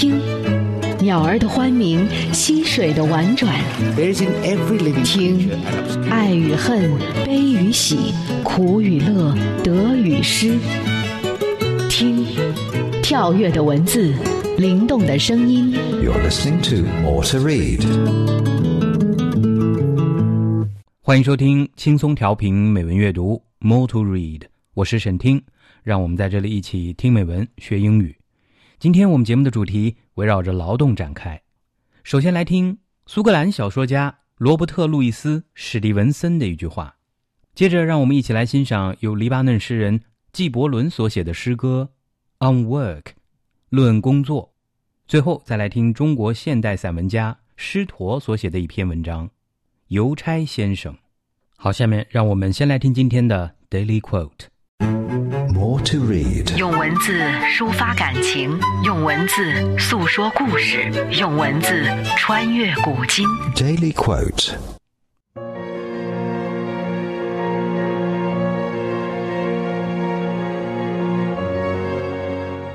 听，鸟儿的欢鸣，溪水的婉转。听，爱与恨，悲与喜，苦与乐，得与失。听，跳跃的文字，灵动的声音。You're listening to More to Read。欢迎收听轻松调频美文阅读 More to Read，我是沈听，让我们在这里一起听美文学英语。今天我们节目的主题围绕着劳动展开。首先来听苏格兰小说家罗伯特·路易斯·史蒂文森的一句话，接着让我们一起来欣赏由黎巴嫩诗人纪伯伦所写的诗歌《On Work》，论工作。最后再来听中国现代散文家施陀所写的一篇文章《邮差先生》。好，下面让我们先来听今天的 Daily Quote。More to read. 用文字抒发感情，用文字诉说故事，用文字穿越古今。 Daily quote.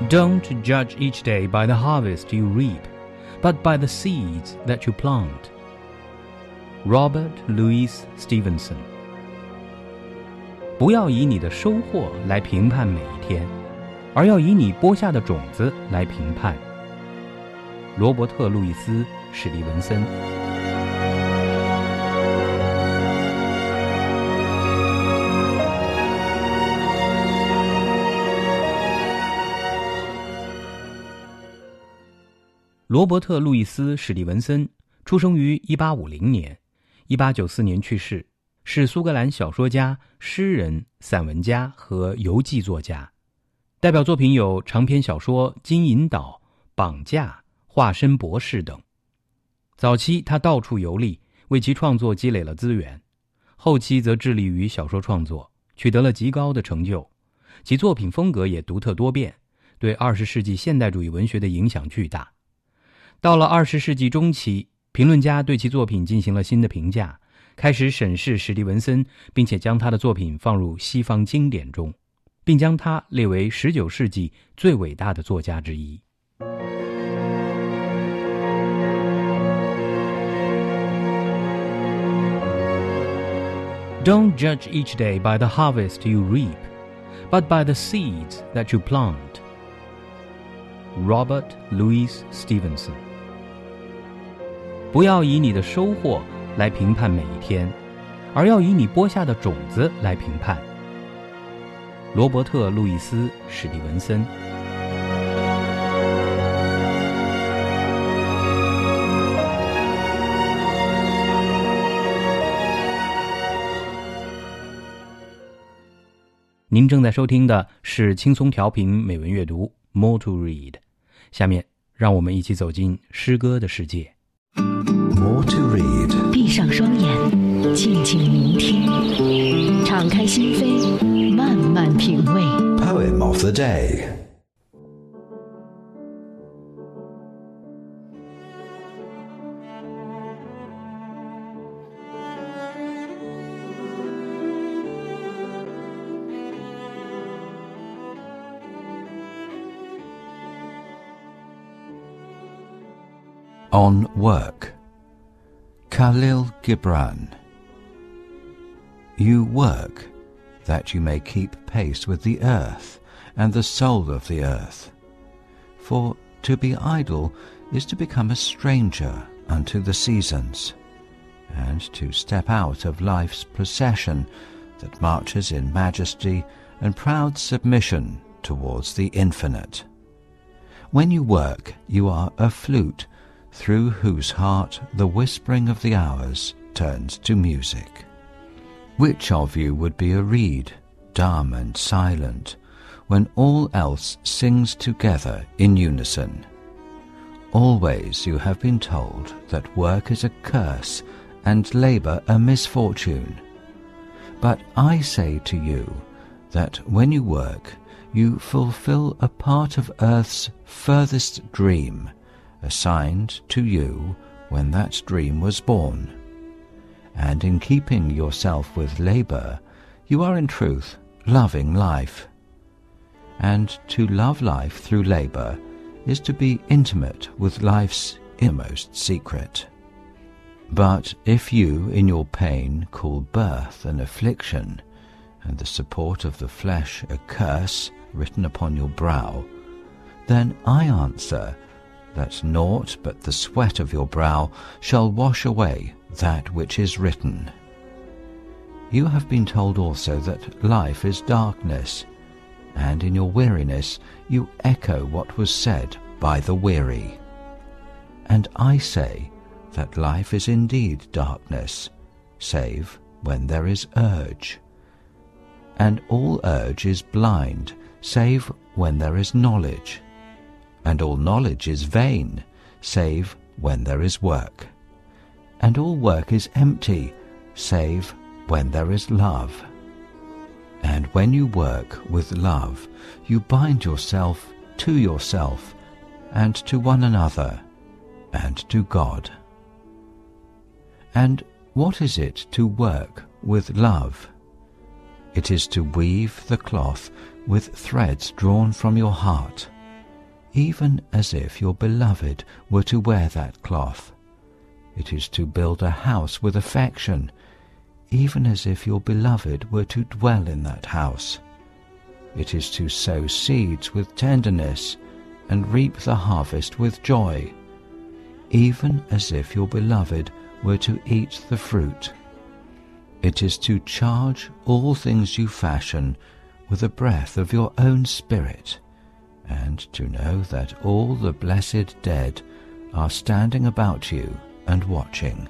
Don't judge each day by the harvest you reap, but by the seeds that you plant. Robert Louis Stevenson 不要以你的收获来评判每一天，而要以你播下的种子来评判。罗伯特·路易斯·史蒂文森。罗伯特·路易斯·史蒂文森出生于1850年，1894年去世，是苏格兰小说家、诗人、散文家和游记作家。代表作品有长篇小说《金银岛》《绑架》《化身博士》等。早期他到处游历，为其创作积累了资源；后期则致力于小说创作，取得了极高的成就。其作品风格也独特多变，对二十世纪现代主义文学的影响巨大。到了二十世纪中期，评论家对其作品进行了新的评价，开始审视史蒂文森，并且将他的作品放入西方经典中，并将他列为十九世纪最伟大的作家之一。Don't judge each day by the harvest you reap, but by the seeds that you plant. Robert Louis Stevenson 不要以你的收获 来评判每一天，而要以你播下的种子来评判。罗伯特·路易斯·史蒂文森。您正在收听的是轻松调频美文阅读 More to Read，下面让我们一起走进诗歌的世界。More to read. 上双眼，静静聆听，敞开心扉，慢慢品味。Poem of the day. On Work Khalil Gibran You work that you may keep pace with the earth and the soul of the earth. For to be idle is to become a stranger unto the seasons, and to step out of life's procession that marches in majesty and proud submission towards the infinite. When you work, you are a flute through whose heart the whispering of the hours turns to music. Which of you would be a reed, dumb and silent, when all else sings together in unison? Always you have been told that work is a curse and labour a misfortune. But I say to you that when you work, you fulfill a part of earth's furthest dream, assigned to you when that dream was born. And in keeping yourself with labour, you are in truth loving life. And to love life through labour is to be intimate with life's inmost secret. But if you, in your pain, call birth an affliction, and the support of the flesh a curse written upon your brow, then I answer that naught but the sweat of your brow shall wash away that which is written. You have been told also that life is darkness, and in your weariness you echo what was said by the weary. And I say that life is indeed darkness, save when there is urge. And all urge is blind, save when there is knowledge. And all knowledge is vain, save when there is work. And all work is empty, save when there is love. And when you work with love, you bind yourself to yourself, and to one another, and to God. And what is it to work with love? It is to weave the cloth with threads drawn from your heart, even as if your beloved were to wear that cloth. It is to build a house with affection, even as if your beloved were to dwell in that house. It is to sow seeds with tenderness and reap the harvest with joy, even as if your beloved were to eat the fruit. It is to charge all things you fashion with the breath of your own spirit, and to know that all the blessed dead are standing about you and watching.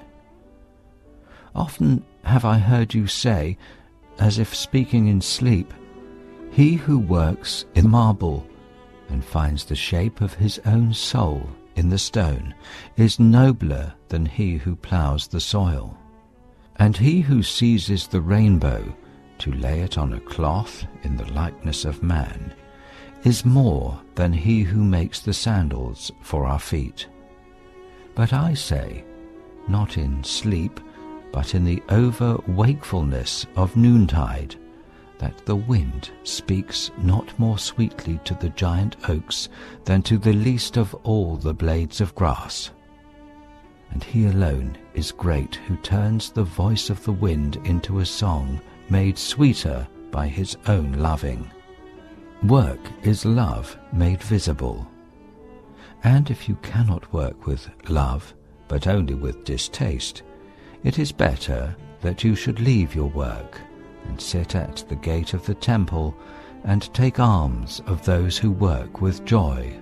Often have I heard you say, as if speaking in sleep, He who works in marble and finds the shape of his own soul in the stone is nobler than he who ploughs the soil. And he who seizes the rainbow to lay it on a cloth in the likeness of man is more than he who makes the sandals for our feet. But I say, not in sleep, but in the over wakefulness of noontide, that the wind speaks not more sweetly to the giant oaks than to the least of all the blades of grass. And he alone is great who turns the voice of the wind into a song made sweeter by his own loving. Work is love made visible. And if you cannot work with love, but only with distaste, it is better that you should leave your work and sit at the gate of the temple and take alms of those who work with joy.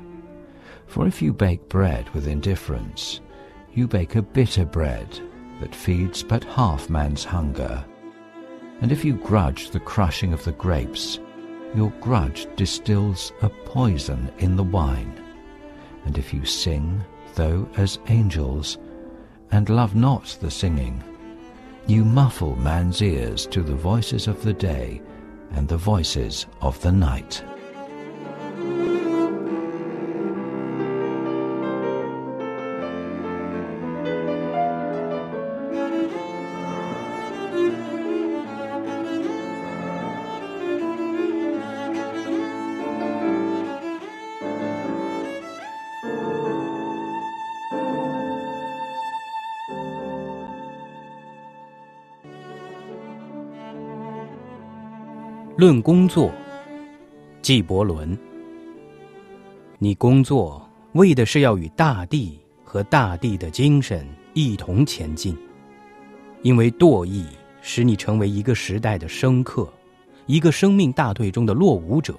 For if you bake bread with indifference, you bake a bitter bread that feeds but half man's hunger. And if you grudge the crushing of the grapes, your grudge distills a poison in the wine. And if you sing, though as angels, and love not the singing, you muffle man's ears to the voices of the day and the voices of the night. 论工作，纪伯伦。你工作为的是要与大地和大地的精神一同前进，因为惰意使你成为一个时代的生客，一个生命大队中的落伍者。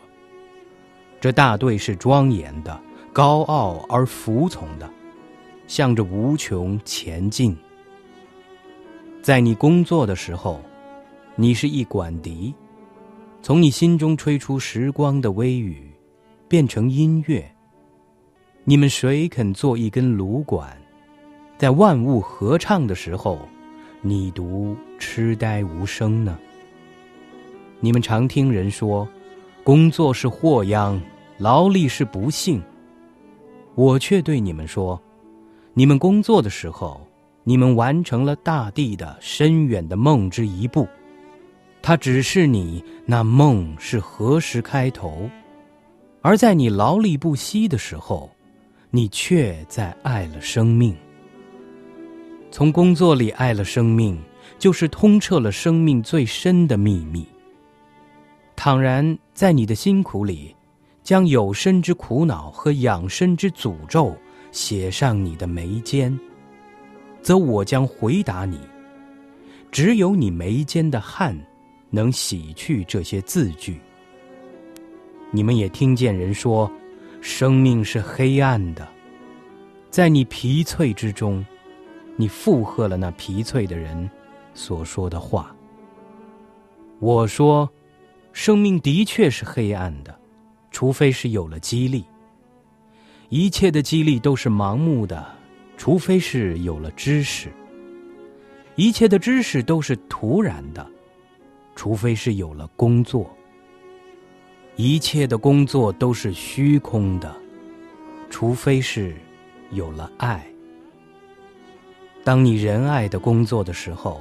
这大队是庄严的、高傲而服从的，向着无穷前进。在你工作的时候，你是一管笛。从你心中吹出时光的微雨，变成音乐。你们谁肯做一根芦管，在万物合唱的时候，你独痴呆无声呢？你们常听人说，工作是祸殃，劳力是不幸。我却对你们说，你们工作的时候，你们完成了大地的深远的梦之一步。它只是你那梦是何时开头，而在你劳力不息的时候，你却在爱了生命。从工作里爱了生命，就是通彻了生命最深的秘密。倘然在你的辛苦里，将有生之苦恼和养生之诅咒写上你的眉间，则我将回答你：只有你眉间的汗，能洗去这些字句。你们也听见人说，生命是黑暗的，在你疲脆之中。你附和了那疲脆的人所说的话。我说，生命的确是黑暗的，除非是有了激励。一切的激励都是盲目的，除非是有了知识。一切的知识都是突然的，除非是有了工作。一切的工作都是虚空的，除非是有了爱。当你仁爱的工作的时候，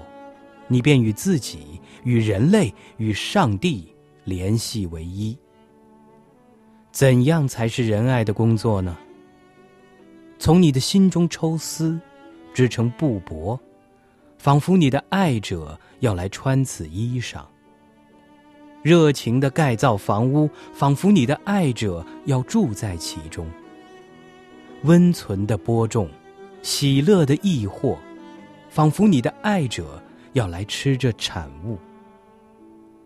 你便与自己、与人类、与上帝联系为一。怎样才是仁爱的工作呢？从你的心中抽丝，织成布帛，仿佛你的爱者要来穿此衣裳；热情的盖造房屋，仿佛你的爱者要住在其中；温存的播种。喜乐的异惑，仿佛你的爱者要来吃这产物。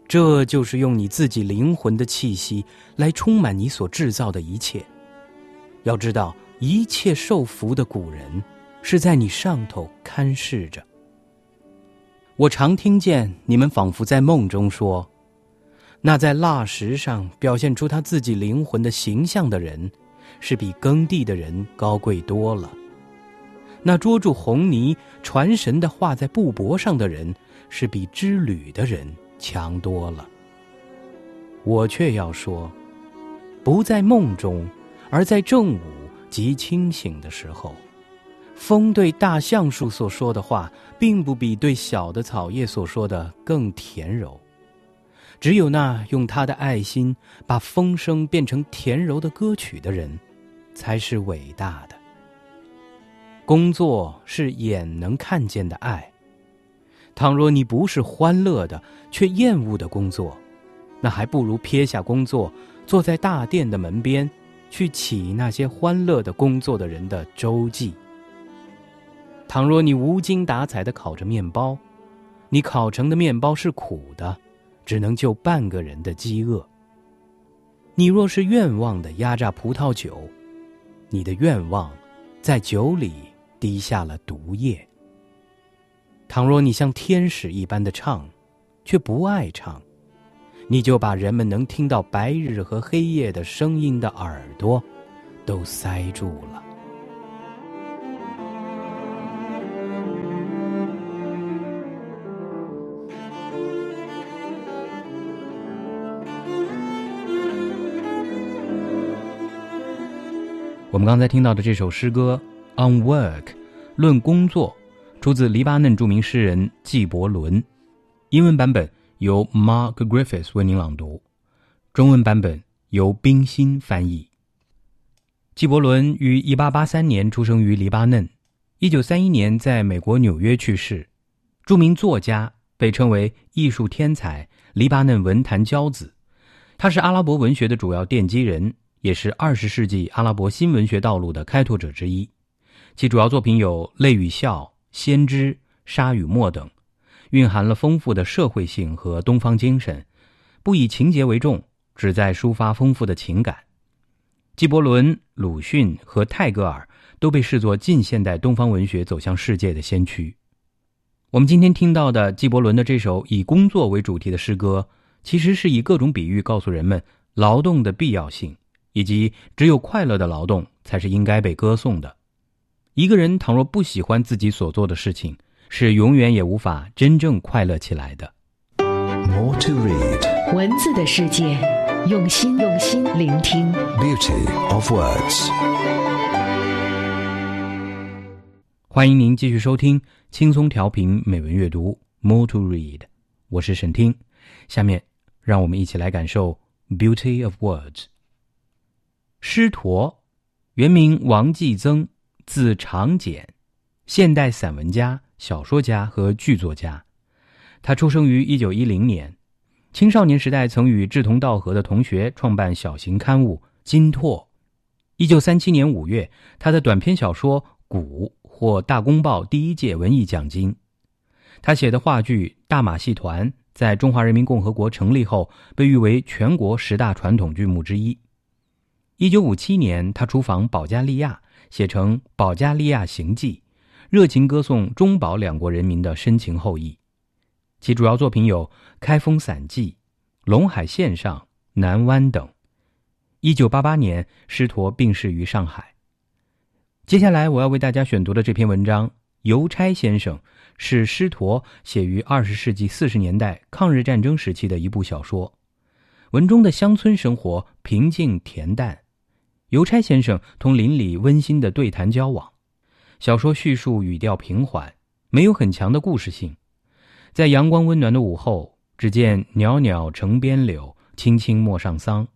这就是用你自己灵魂的气息来充满你所制造的一切。要知道，一切受福的古人是在你上头看视着。我常听见你们仿佛在梦中说：“那在蜡石上表现出他自己灵魂的形象的人，是比耕地的人高贵多了。”那捉住红泥传神的画在布帛上的人，是比织履的人强多了。我却要说，不在梦中，而在正午即清醒的时候，风对大橡树所说的话，并不比对小的草叶所说的更甜柔。只有那用他的爱心把风声变成甜柔的歌曲的人，才是伟大的。工作是眼能看见的爱。倘若你不是欢乐的，却厌恶的工作，那还不如撇下工作，坐在大殿的门边，去起那些欢乐的工作的人的周记。倘若你无精打采的烤着面包，你烤成的面包是苦的，只能救半个人的饥饿。你若是愿望的压榨葡萄酒，你的愿望在酒里。滴下了毒液。倘若你像天使一般的唱，却不爱唱，你就把人们能听到白日和黑夜的声音的耳朵，都塞住了。我们刚才听到的这首诗歌。On work，论工作，出自黎巴嫩著名诗人纪伯伦。英文版本由 Mark Griffiths 为您朗读，中文版本由冰心翻译。纪伯伦于1883年出生于黎巴嫩，1931年在美国纽约去世。著名作家，被称为艺术天才、黎巴嫩文坛骄子。他是阿拉伯文学的主要奠基人，也是20世纪阿拉伯新文学道路的开拓者之一。其主要作品有《泪与笑》《先知》《沙与沫》等，蕴含了丰富的社会性和东方精神，不以情节为重，旨在抒发丰富的情感。纪伯伦、鲁迅和泰戈尔都被视作近现代东方文学走向世界的先驱。我们今天听到的纪伯伦的这首以工作为主题的诗歌，其实是以各种比喻告诉人们劳动的必要性，以及只有快乐的劳动才是应该被歌颂的。一个人倘若不喜欢自己所做的事情，是永远也无法真正快乐起来的。More to read，文字的世界，用心用心聆听。Beauty of words，欢迎您继续收听轻松调频美文阅读。More to read，我是沈听。下面让我们一起来感受 Beauty of words。师陀。原名王继增，字长简，现代散文家、小说家和剧作家。他出生于一九一零年，青少年时代曾与志同道合的同学创办小型刊物《金拓》。一九三七年五月，他的短篇小说《鼓》获大公报第一届文艺奖金。他写的话剧《大马戏团》在中华人民共和国成立后被誉为全国十大传统剧目之一。一九五七年，他出访保加利亚，写成《保加利亚行记》，热情歌颂中保两国人民的深情厚谊。其主要作品有《开封散记》《陇海线上》《南湾》等。一九八八年，师陀病逝于上海。接下来我要为大家选读的这篇文章《邮差先生》，是师陀写于二十世纪四十年代抗日战争时期的一部小说。文中的乡村生活平静恬淡，邮差先生同邻里温馨的对谈交往。小说叙述语调平缓，没有很强的故事性。在阳光温暖的午后，只见袅袅城边柳，青青陌上桑。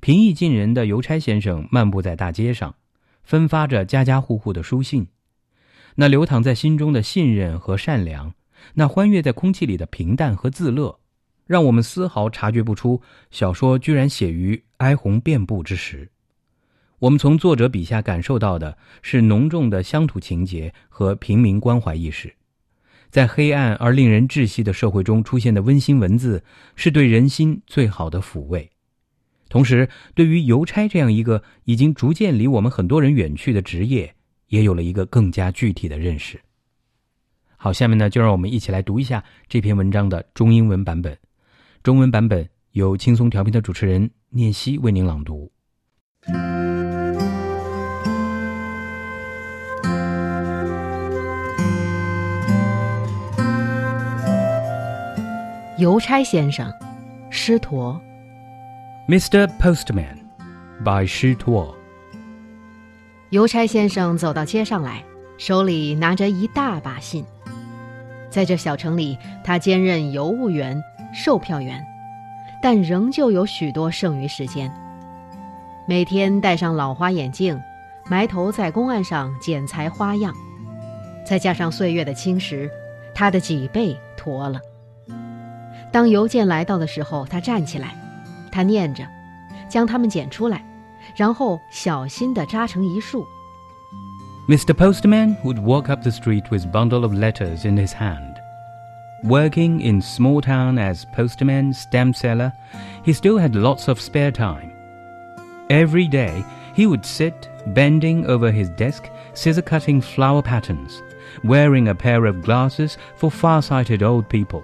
平易近人的邮差先生漫步在大街上，分发着家家户户的书信。那流淌在心中的信任和善良，那欢悦在空气里的平淡和自乐，让我们丝毫察觉不出小说居然写于哀鸿遍布之时。我们从作者笔下感受到的是浓重的乡土情节和平民关怀意识。在黑暗而令人窒息的社会中出现的温馨文字，是对人心最好的抚慰。同时，对于邮差这样一个已经逐渐离我们很多人远去的职业，也有了一个更加具体的认识。好，下面呢，就让我们一起来读一下这篇文章的中英文版本。中文版本由轻松调频的主持人念希为您朗读。邮差先生，师陀。Mr. Postman by 师托。邮差先生走到街上来，手里拿着一大把信。在这小城里，他兼任邮务员、售票员，但仍旧有许多剩余时间。每天戴上老花眼镜，埋头在公案上剪裁花样，再加上岁月的侵蚀，他的脊背驼了。当邮件来到的时候，他站起来。他念着，将它们捡出来，然后小心地扎成一束。Mr. Postman would walk up the street with a bundle of letters in his hand. Working in small town as postman, stamp seller, he still had lots of spare time. Every day, he would sit bending over his desk, scissor cutting flower patterns, wearing a pair of glasses for far-sighted old people.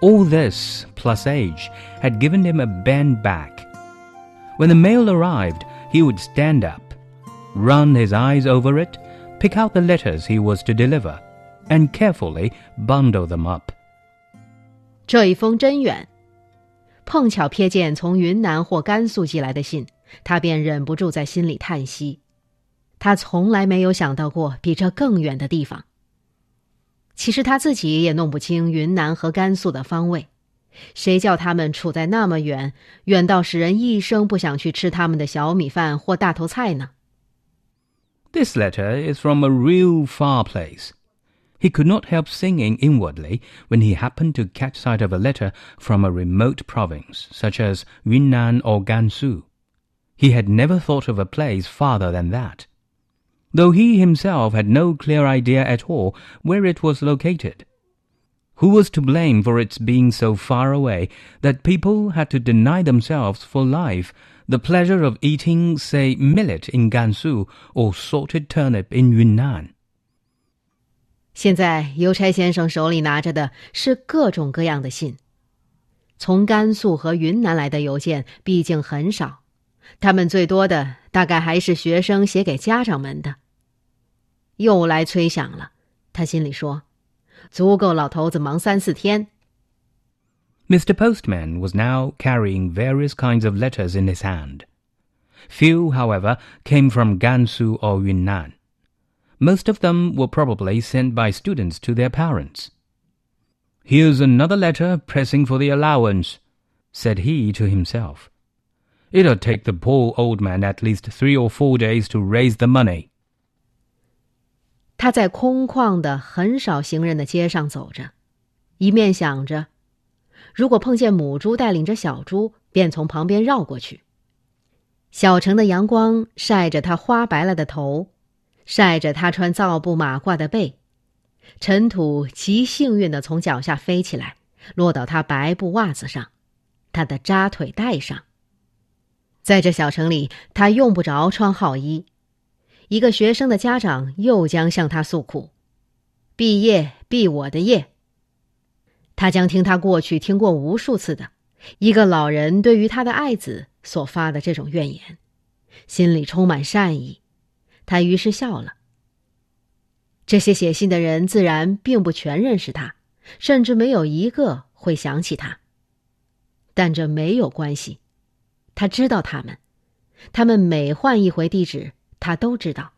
All this, plus age, had given him a bent back. When the mail arrived, he would stand up, run his eyes over it, pick out the letters he was to deliver, and carefully bundle them up. 这一封真远，碰巧瞥见从云南或甘肃寄来的信，他便忍不住在心里叹息。他从来没有想到过比这更远的地方。 其实他自己也弄不清云南和甘肃的方位，谁叫他们处在那么远，远到使人一生不想去吃他们的小米饭或大头菜呢？This letter is from a real far place. He could not help singing inwardly when he happened to catch sight of a letter from a remote province, such as Yunnan or Gansu. He had never thought of a place farther than that though he himself had no clear idea at all where it was located. Who was to blame for its being so far away that people had to deny themselves for life the pleasure of eating, say, millet in Gansu or salted turnip in Yunnan? 现在邮差先生手里拿着的是各种各样的信。从甘肃和云南来的邮件毕竟很少， 他们最多的大概还是学生写给家长们的。又来催响了，他心里说：“足够老头子忙三四天。” Mr. Postman was now carrying various kinds of letters in his hand. Few, however, came from Gansu or Yunnan. Most of them were probably sent by students to their parents. Here's another letter pressing for the allowance, said he to himself. It'll take the poor old man at least three or four days to raise the money. 他在空旷的、很少行人的街上走着，一面想着，如果碰见母猪带领着小猪，便从旁边绕过去。小城的阳光晒着他花白了的头，晒着他穿皂布马褂的背，尘土极幸运的从脚下飞起来，落到他白布袜子上，他的扎腿带上。在这小城里，他用不着穿号衣。一个学生的家长又将向他诉苦：“毕业，毕我的业。”他将听他过去听过无数次的一个老人对于他的爱子所发的这种怨言，心里充满善意。他于是笑了。这些写信的人自然并不全认识他，甚至没有一个会想起他。但这没有关系，他知道他们，他们每换一回地址。他都知道。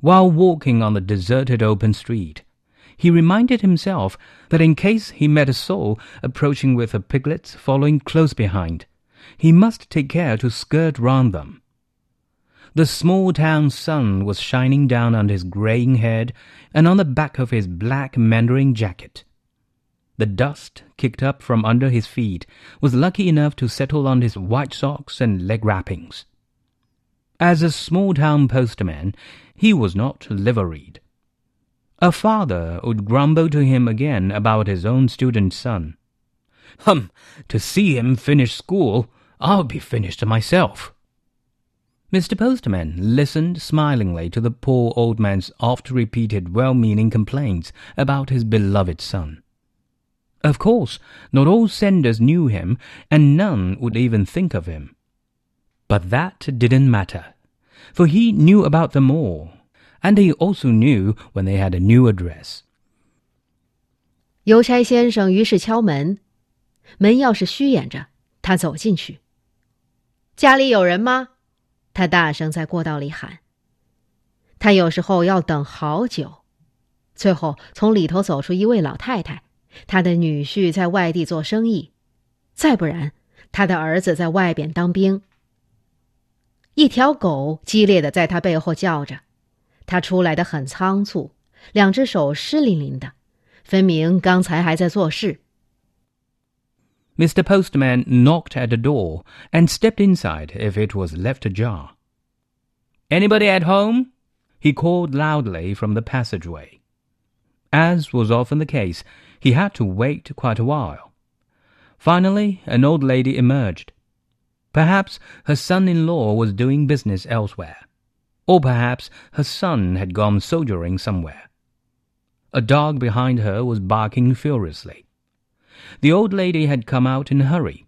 While walking on the deserted open street, he reminded himself that in case he met a soul approaching with a piglet following close behind, he must take care to skirt round them. The small town sun was shining down on his graying head and on the back of his black mandarin jacket. The dust kicked up from under his feet was lucky enough to settle on his white socks and leg wrappings. As a small town postman, he was not liveried. A father would grumble to him again about his own student son. Hum, to see him finish school, I'll be finished myself. Mr. Postman listened smilingly to the poor old man's oft repeated well meaning complaints about his beloved son. Of course, not all senders knew him, and none would even think of him. But that didn't matter, for he knew about them all, and he also knew when they had a new address. 邮差先生于是敲门，门钥匙虚掩着，他走进去。家里有人吗？他大声在过道里喊。他有时候要等好久，最后从里头走出一位老太太， 他的女婿在外地做生意，再不然，他的儿子在外边当兵。一条狗激烈的在他背后叫着，他出来的很仓促，两只手湿淋淋的，分明刚才还在做事。Mr. Postman knocked at the door and stepped inside if it was left ajar. Anybody at home? he called loudly from the passageway. As was often the case, he had to wait quite a while. Finally, an old lady emerged. Perhaps her son-in-law was doing business elsewhere, or perhaps her son had gone soldiering somewhere. A dog behind her was barking furiously. The old lady had come out in a hurry.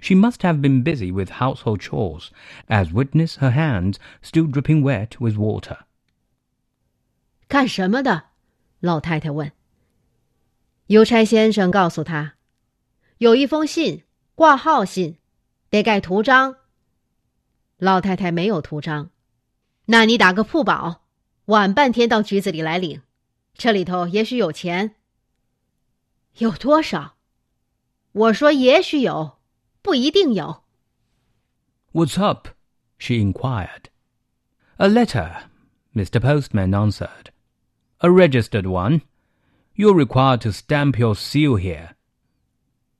She must have been busy with household chores, as witness her hands still dripping wet with water. 干什么的？老太太问。 邮差先生告诉她，有一封信，挂号信。得盖图章。老太太没有图章，那你打个铺保，晚半天到局子里来领，这里头也许有钱。有多少？我说也许有，不一定有。What's up? she inquired. A letter, Mr. Postman answered. A registered one. You're required to stamp your seal here.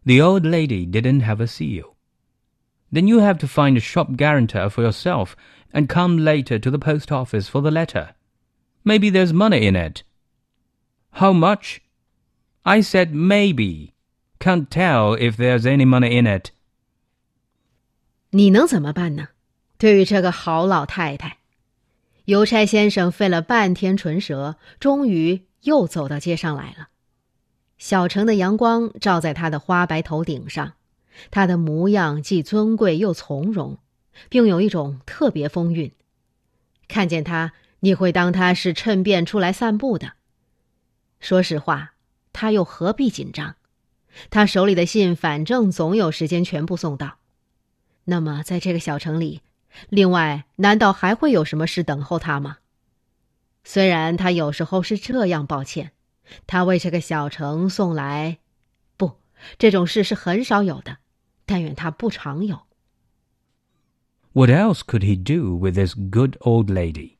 The old lady didn't have a seal. Then you have to find a shop guarantor for yourself and come later to the post office for the letter. Maybe there's money in it. How much? I said maybe. Can't tell if there's any money in it. 你能怎么办呢？对于这个好老太太，邮差先生费了半天唇舌，终于 又走到街上来了。小城的阳光照在他的花白头顶上，他的模样既尊贵又从容，并有一种特别风韵。看见他，你会当他是趁便出来散步的。说实话，他又何必紧张？他手里的信，反正总有时间全部送到。那么，在这个小城里，另外，难道还会有什么事等候他吗？虽然他有时候是这样抱歉，他为这个小城送来，不，这种事是很少有的。但愿他不常有。 What else could he do with this good old lady?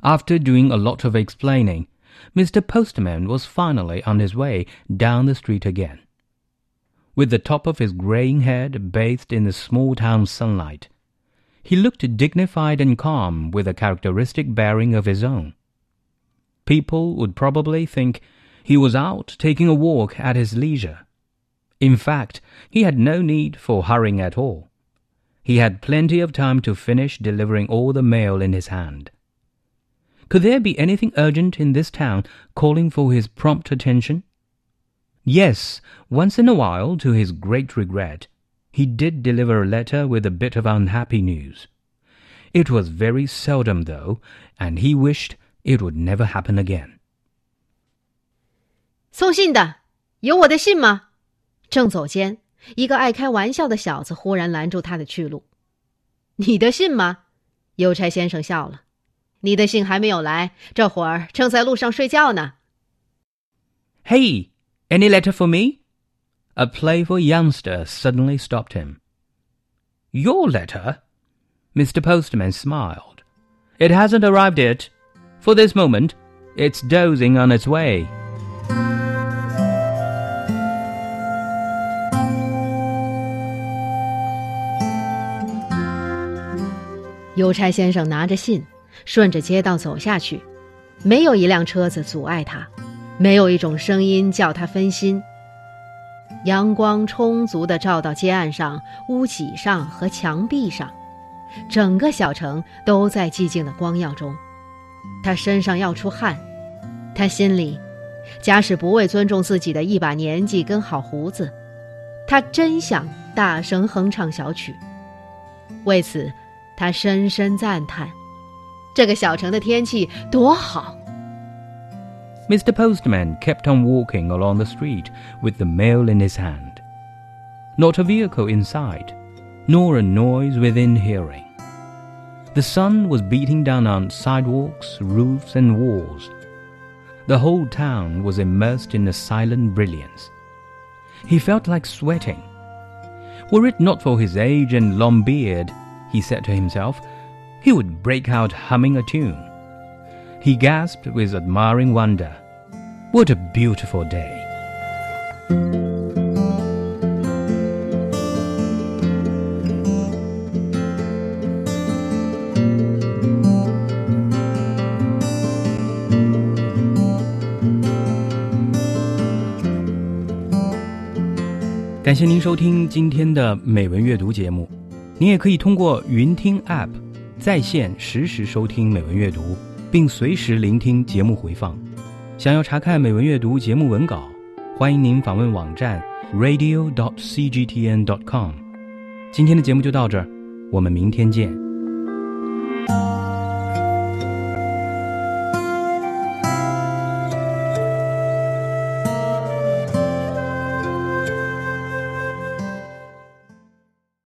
After doing a lot of explaining, Mr. Postman was finally on his way down the street again. With the top of his graying head bathed in the small town sunlight, he looked dignified and calm with a characteristic bearing of his own. People would probably think he was out taking a walk at his leisure. In fact, he had no need for hurrying at all. He had plenty of time to finish delivering all the mail in his hand. Could there be anything urgent in this town calling for his prompt attention? Yes, once in a while, to his great regret, he did deliver a letter with a bit of unhappy news. It was very seldom, though, and he wished it would never happen again. 送信的，有我的信吗？正走间，一个爱开玩笑的小子忽然拦住他的去路。你的信吗？邮差先生笑了。你的信还没有来，这会儿正在路上睡觉呢。Hey, any letter for me? A playful youngster suddenly stopped him. Your letter? Mr. Postman smiled. It hasn't arrived yet. For this moment, it's dozing on its way. 邮差先生拿着信，顺着街道走下去，没有一辆车子阻碍他，没有一种声音叫他分心。 阳光充足地照到街岸上、屋脊上和墙壁上，整个小城都在寂静的光耀中。他身上要出汗，他心里，假使不为尊重自己的一把年纪跟好胡子，他真想大声哼唱小曲。为此。他深深赞叹，这个小城的天气多好。Mr. Postman kept on walking along the street with the mail in his hand. Not a vehicle in sight, nor a noise within hearing. The sun was beating down on sidewalks, roofs, and walls. The whole town was immersed in a silent brilliance. He felt like sweating. Were it not for his age and long beard, he said to himself, he would break out humming a tune. He gasped with admiring wonder. What a beautiful day! 感谢您收听今天的美文阅读节目。你也可以通过云听 App 在线实时收听美文阅读，并随时聆听节目回放。想要查看美文阅读节目文稿，欢迎您访问网站 radio.dot cgtn.dot com。今天的节目就到这儿，我们明天见。